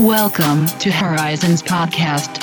Welcome to Horizons Podcast.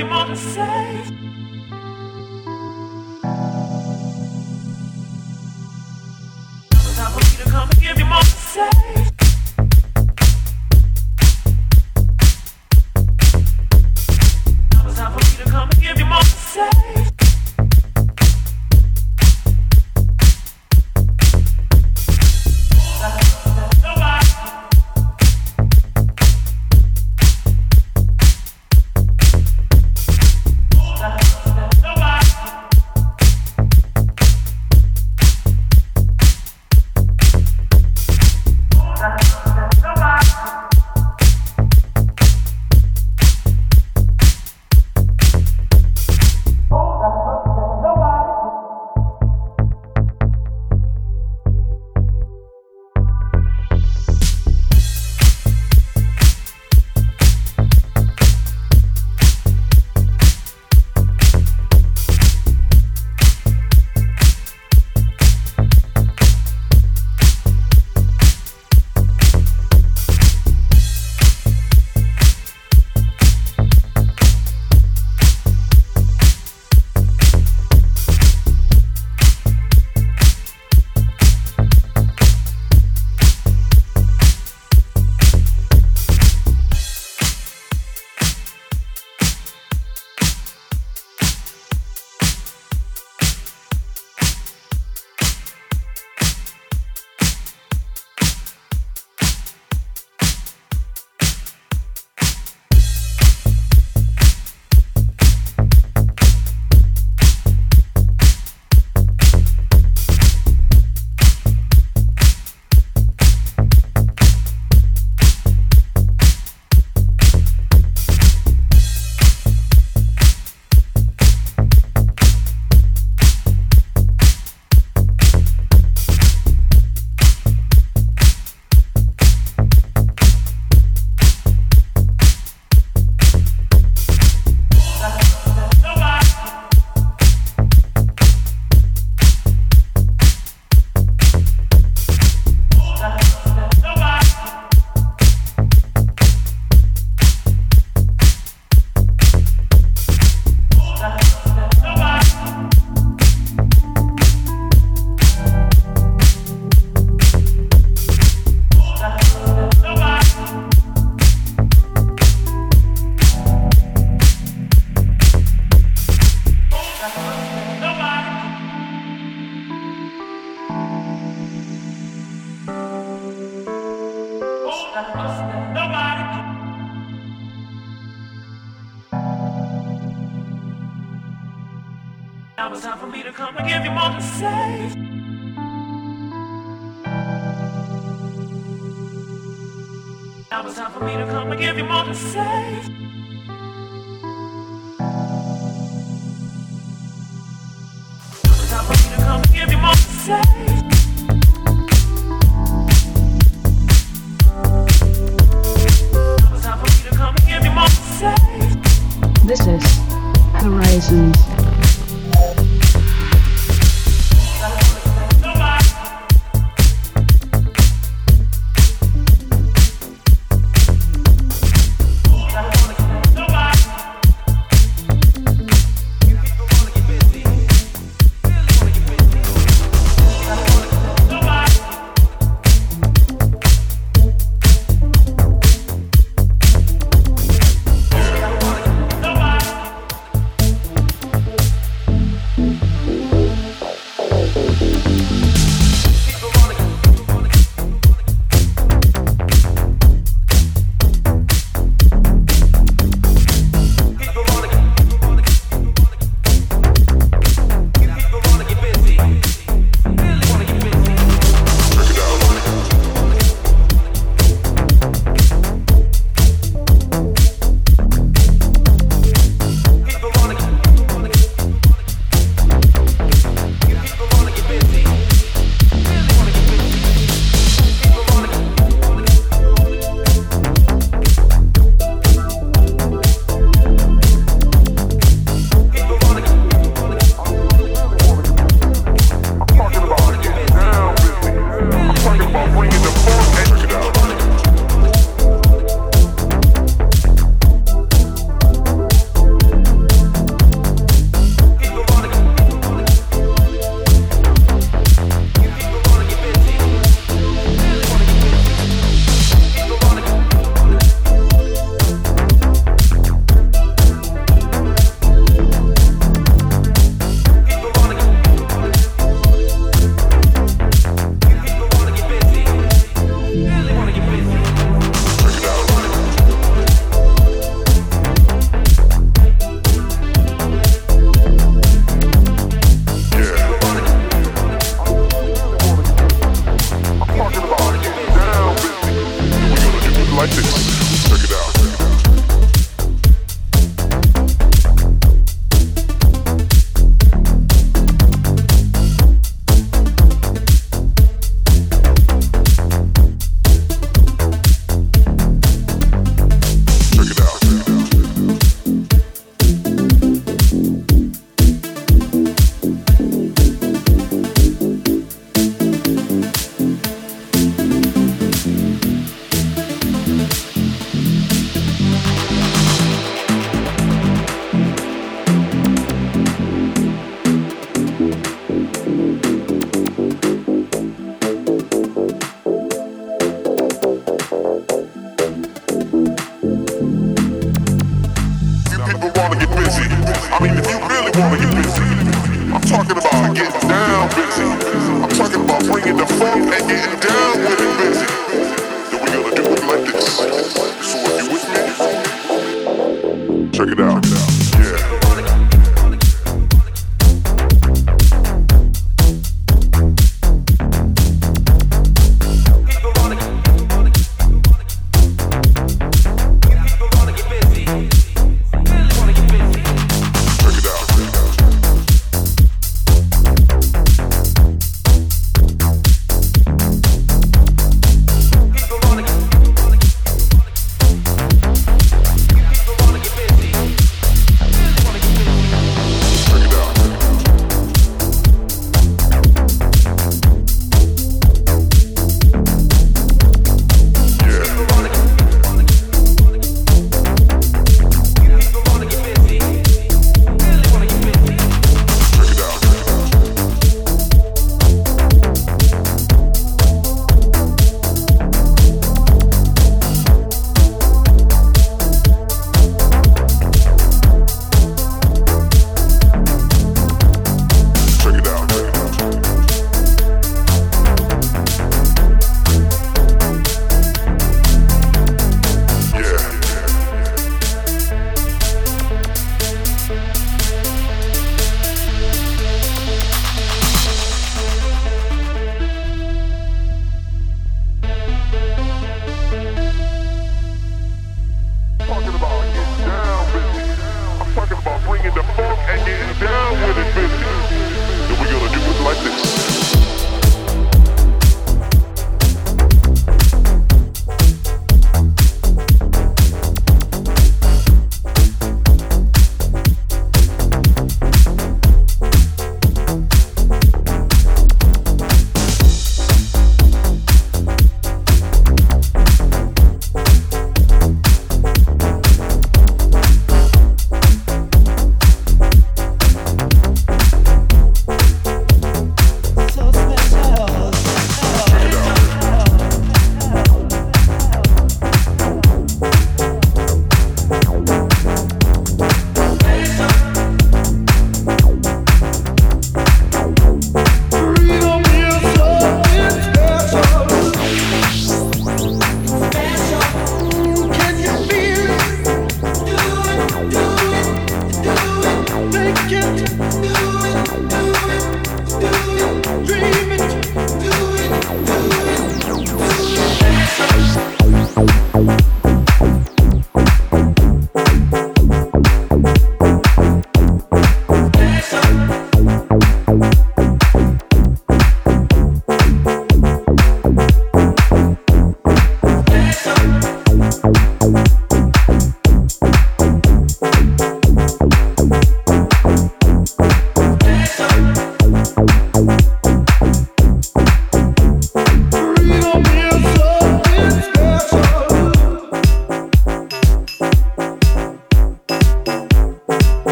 the mountain.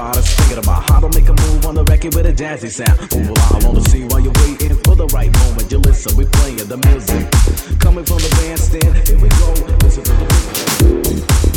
Prada's thinking about how to make a move on the record with a jazzy sound. Ooh, I wanna see while you're waiting for the right moment. You listen, we playing the music. Coming from the bandstand, here we go. Listen to the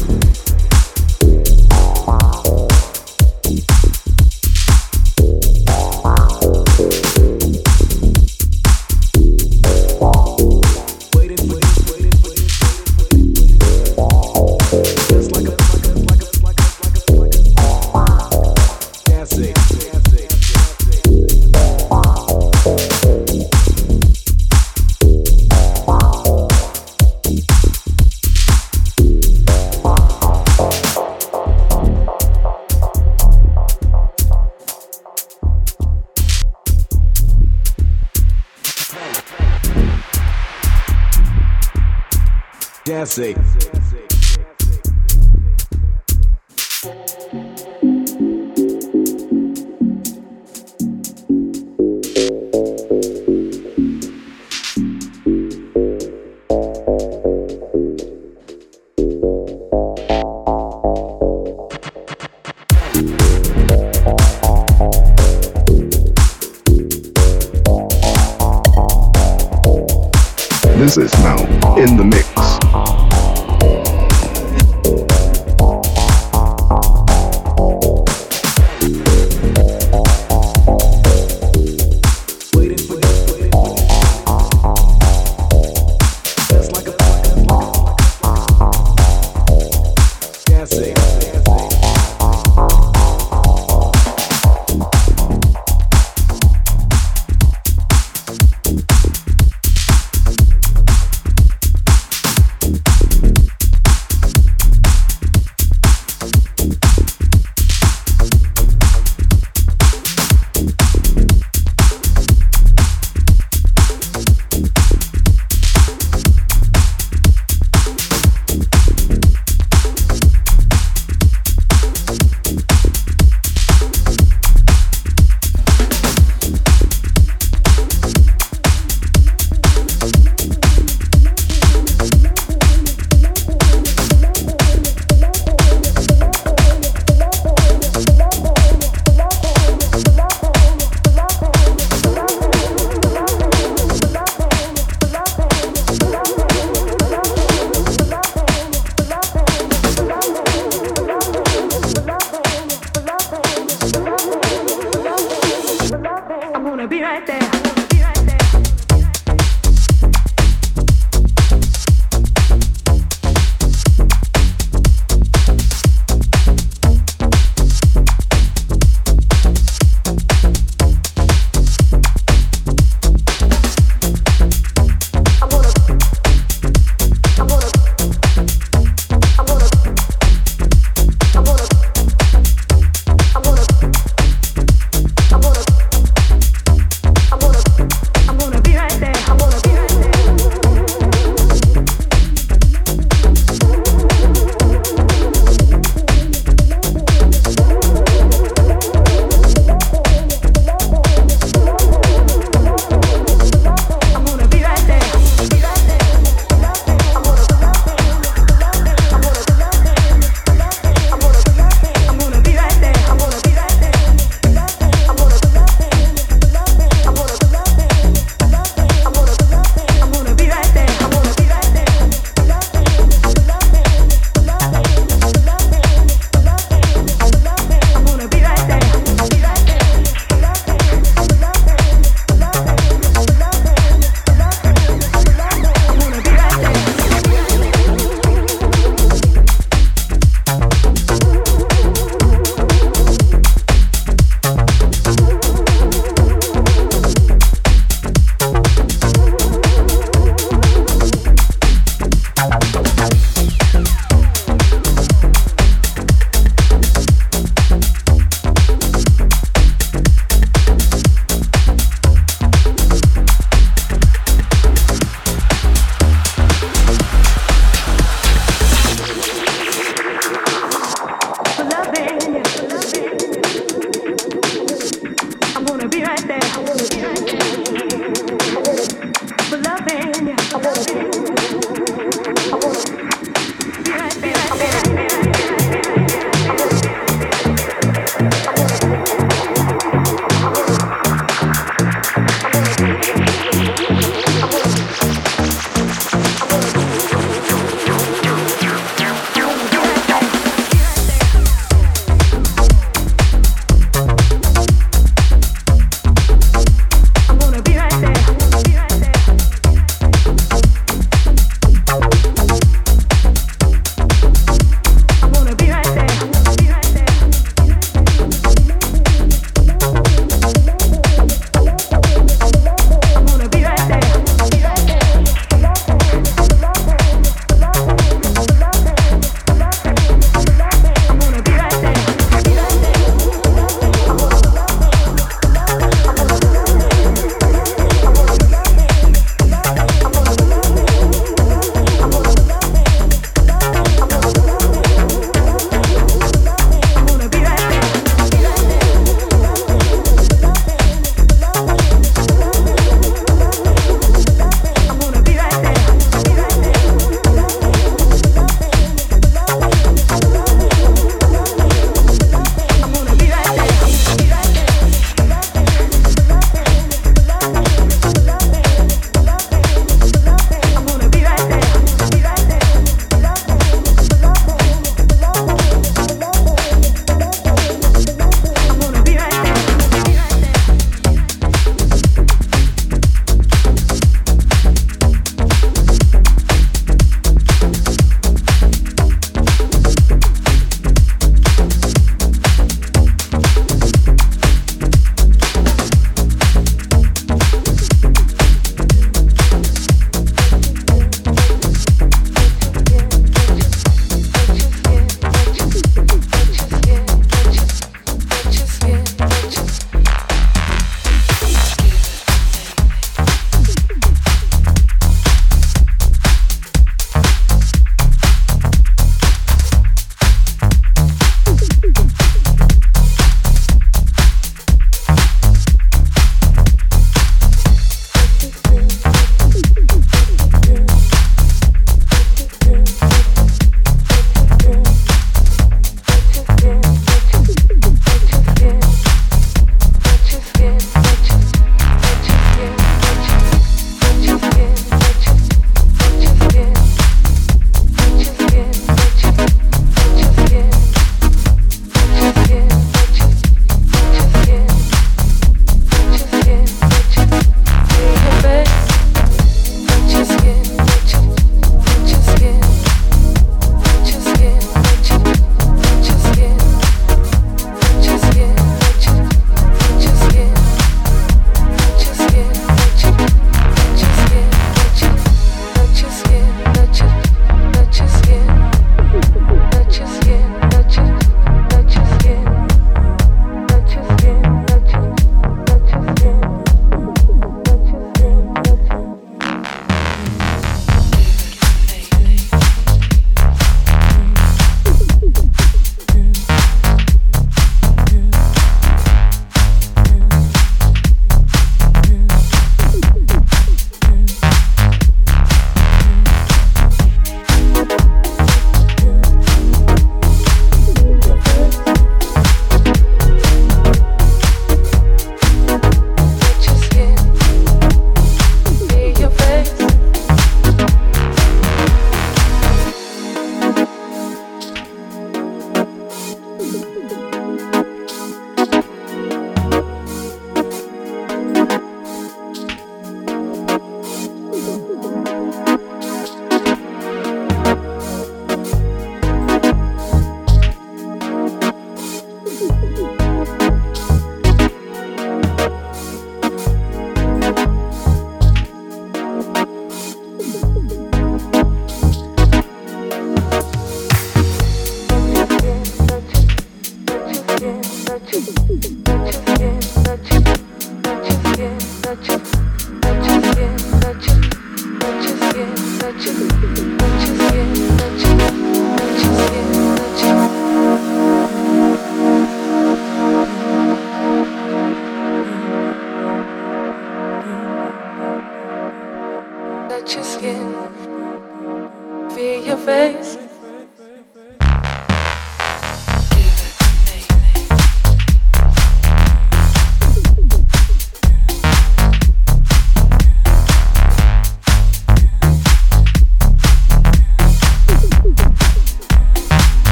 This is now in the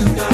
to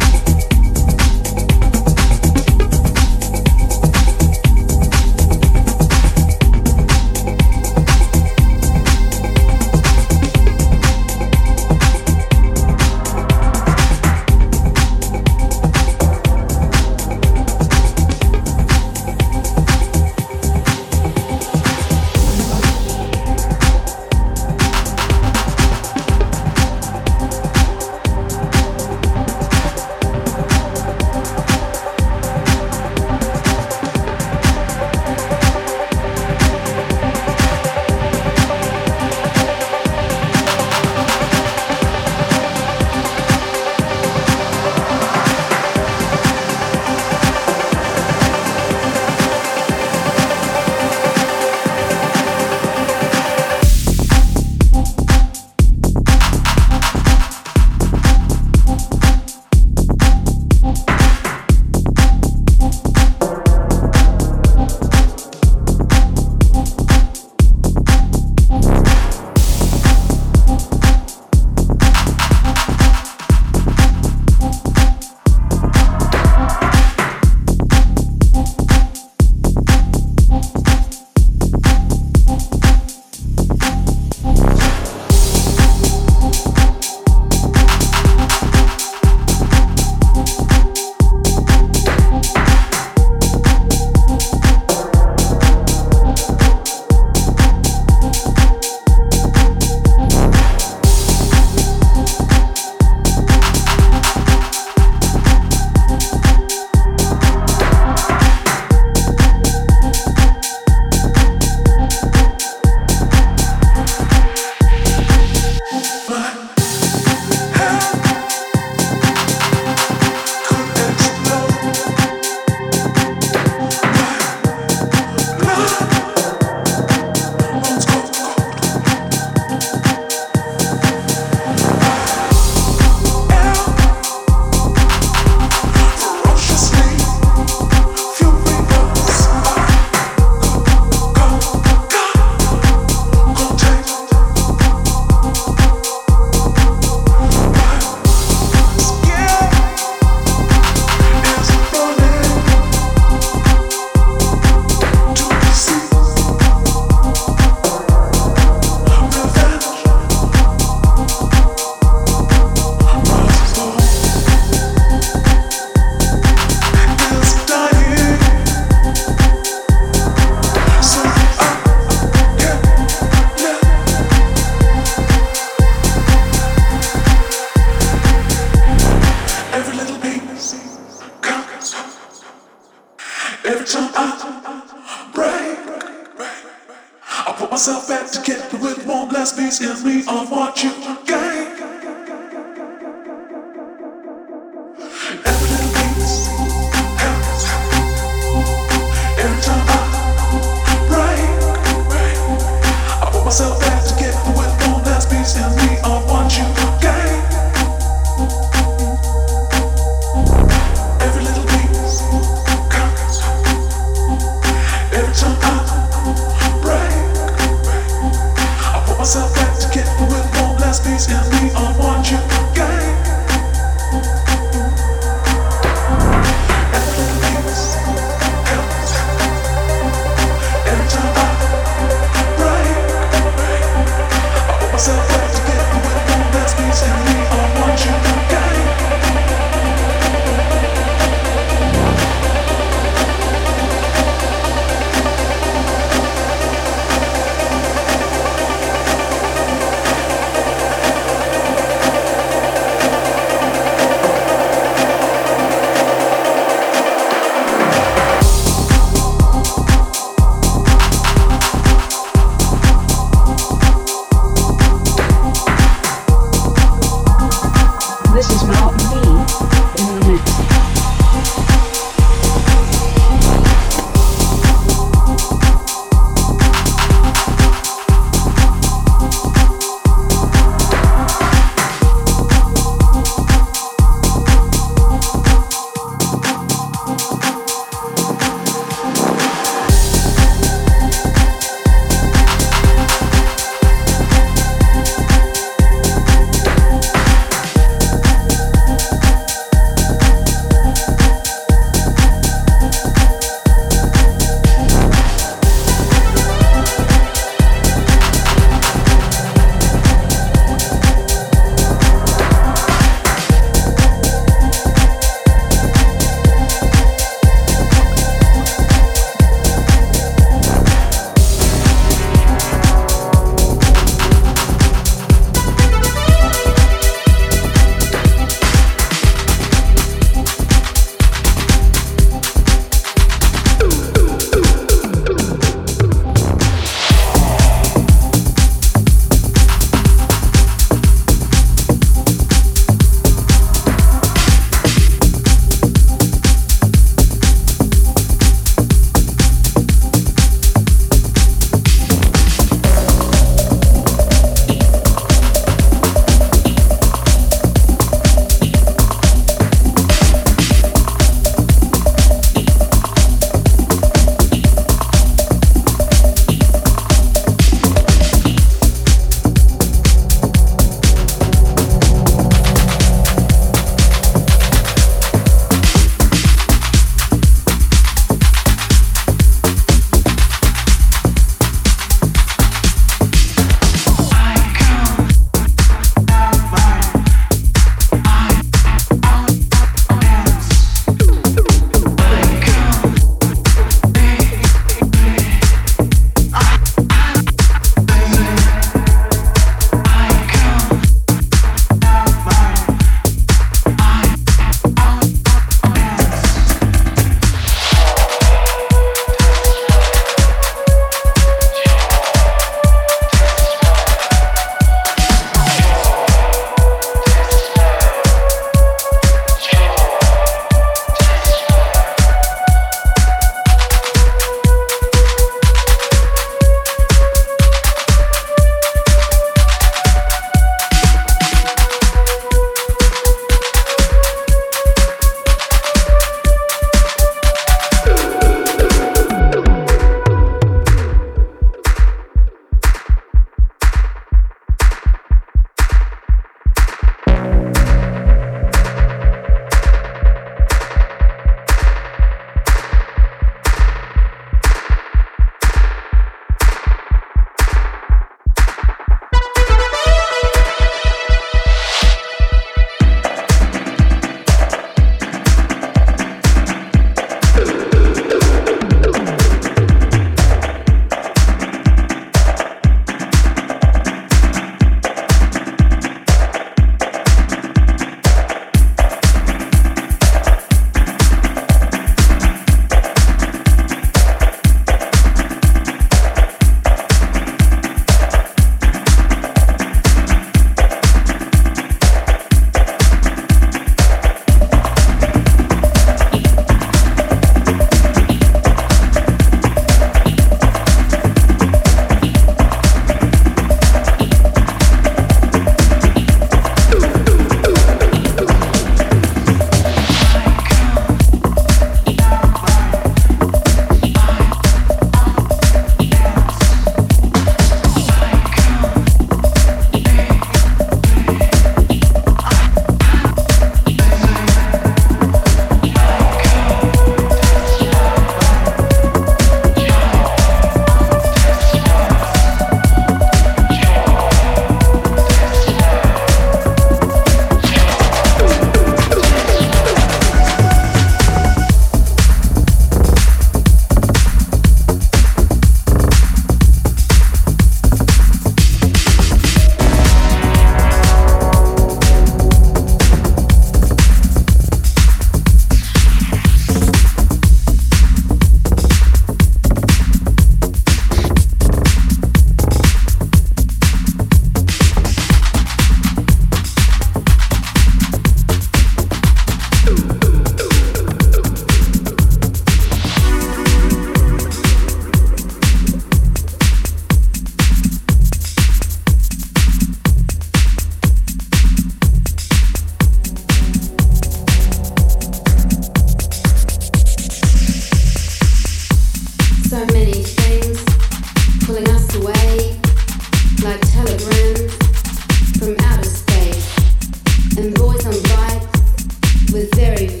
and boys on bikes with very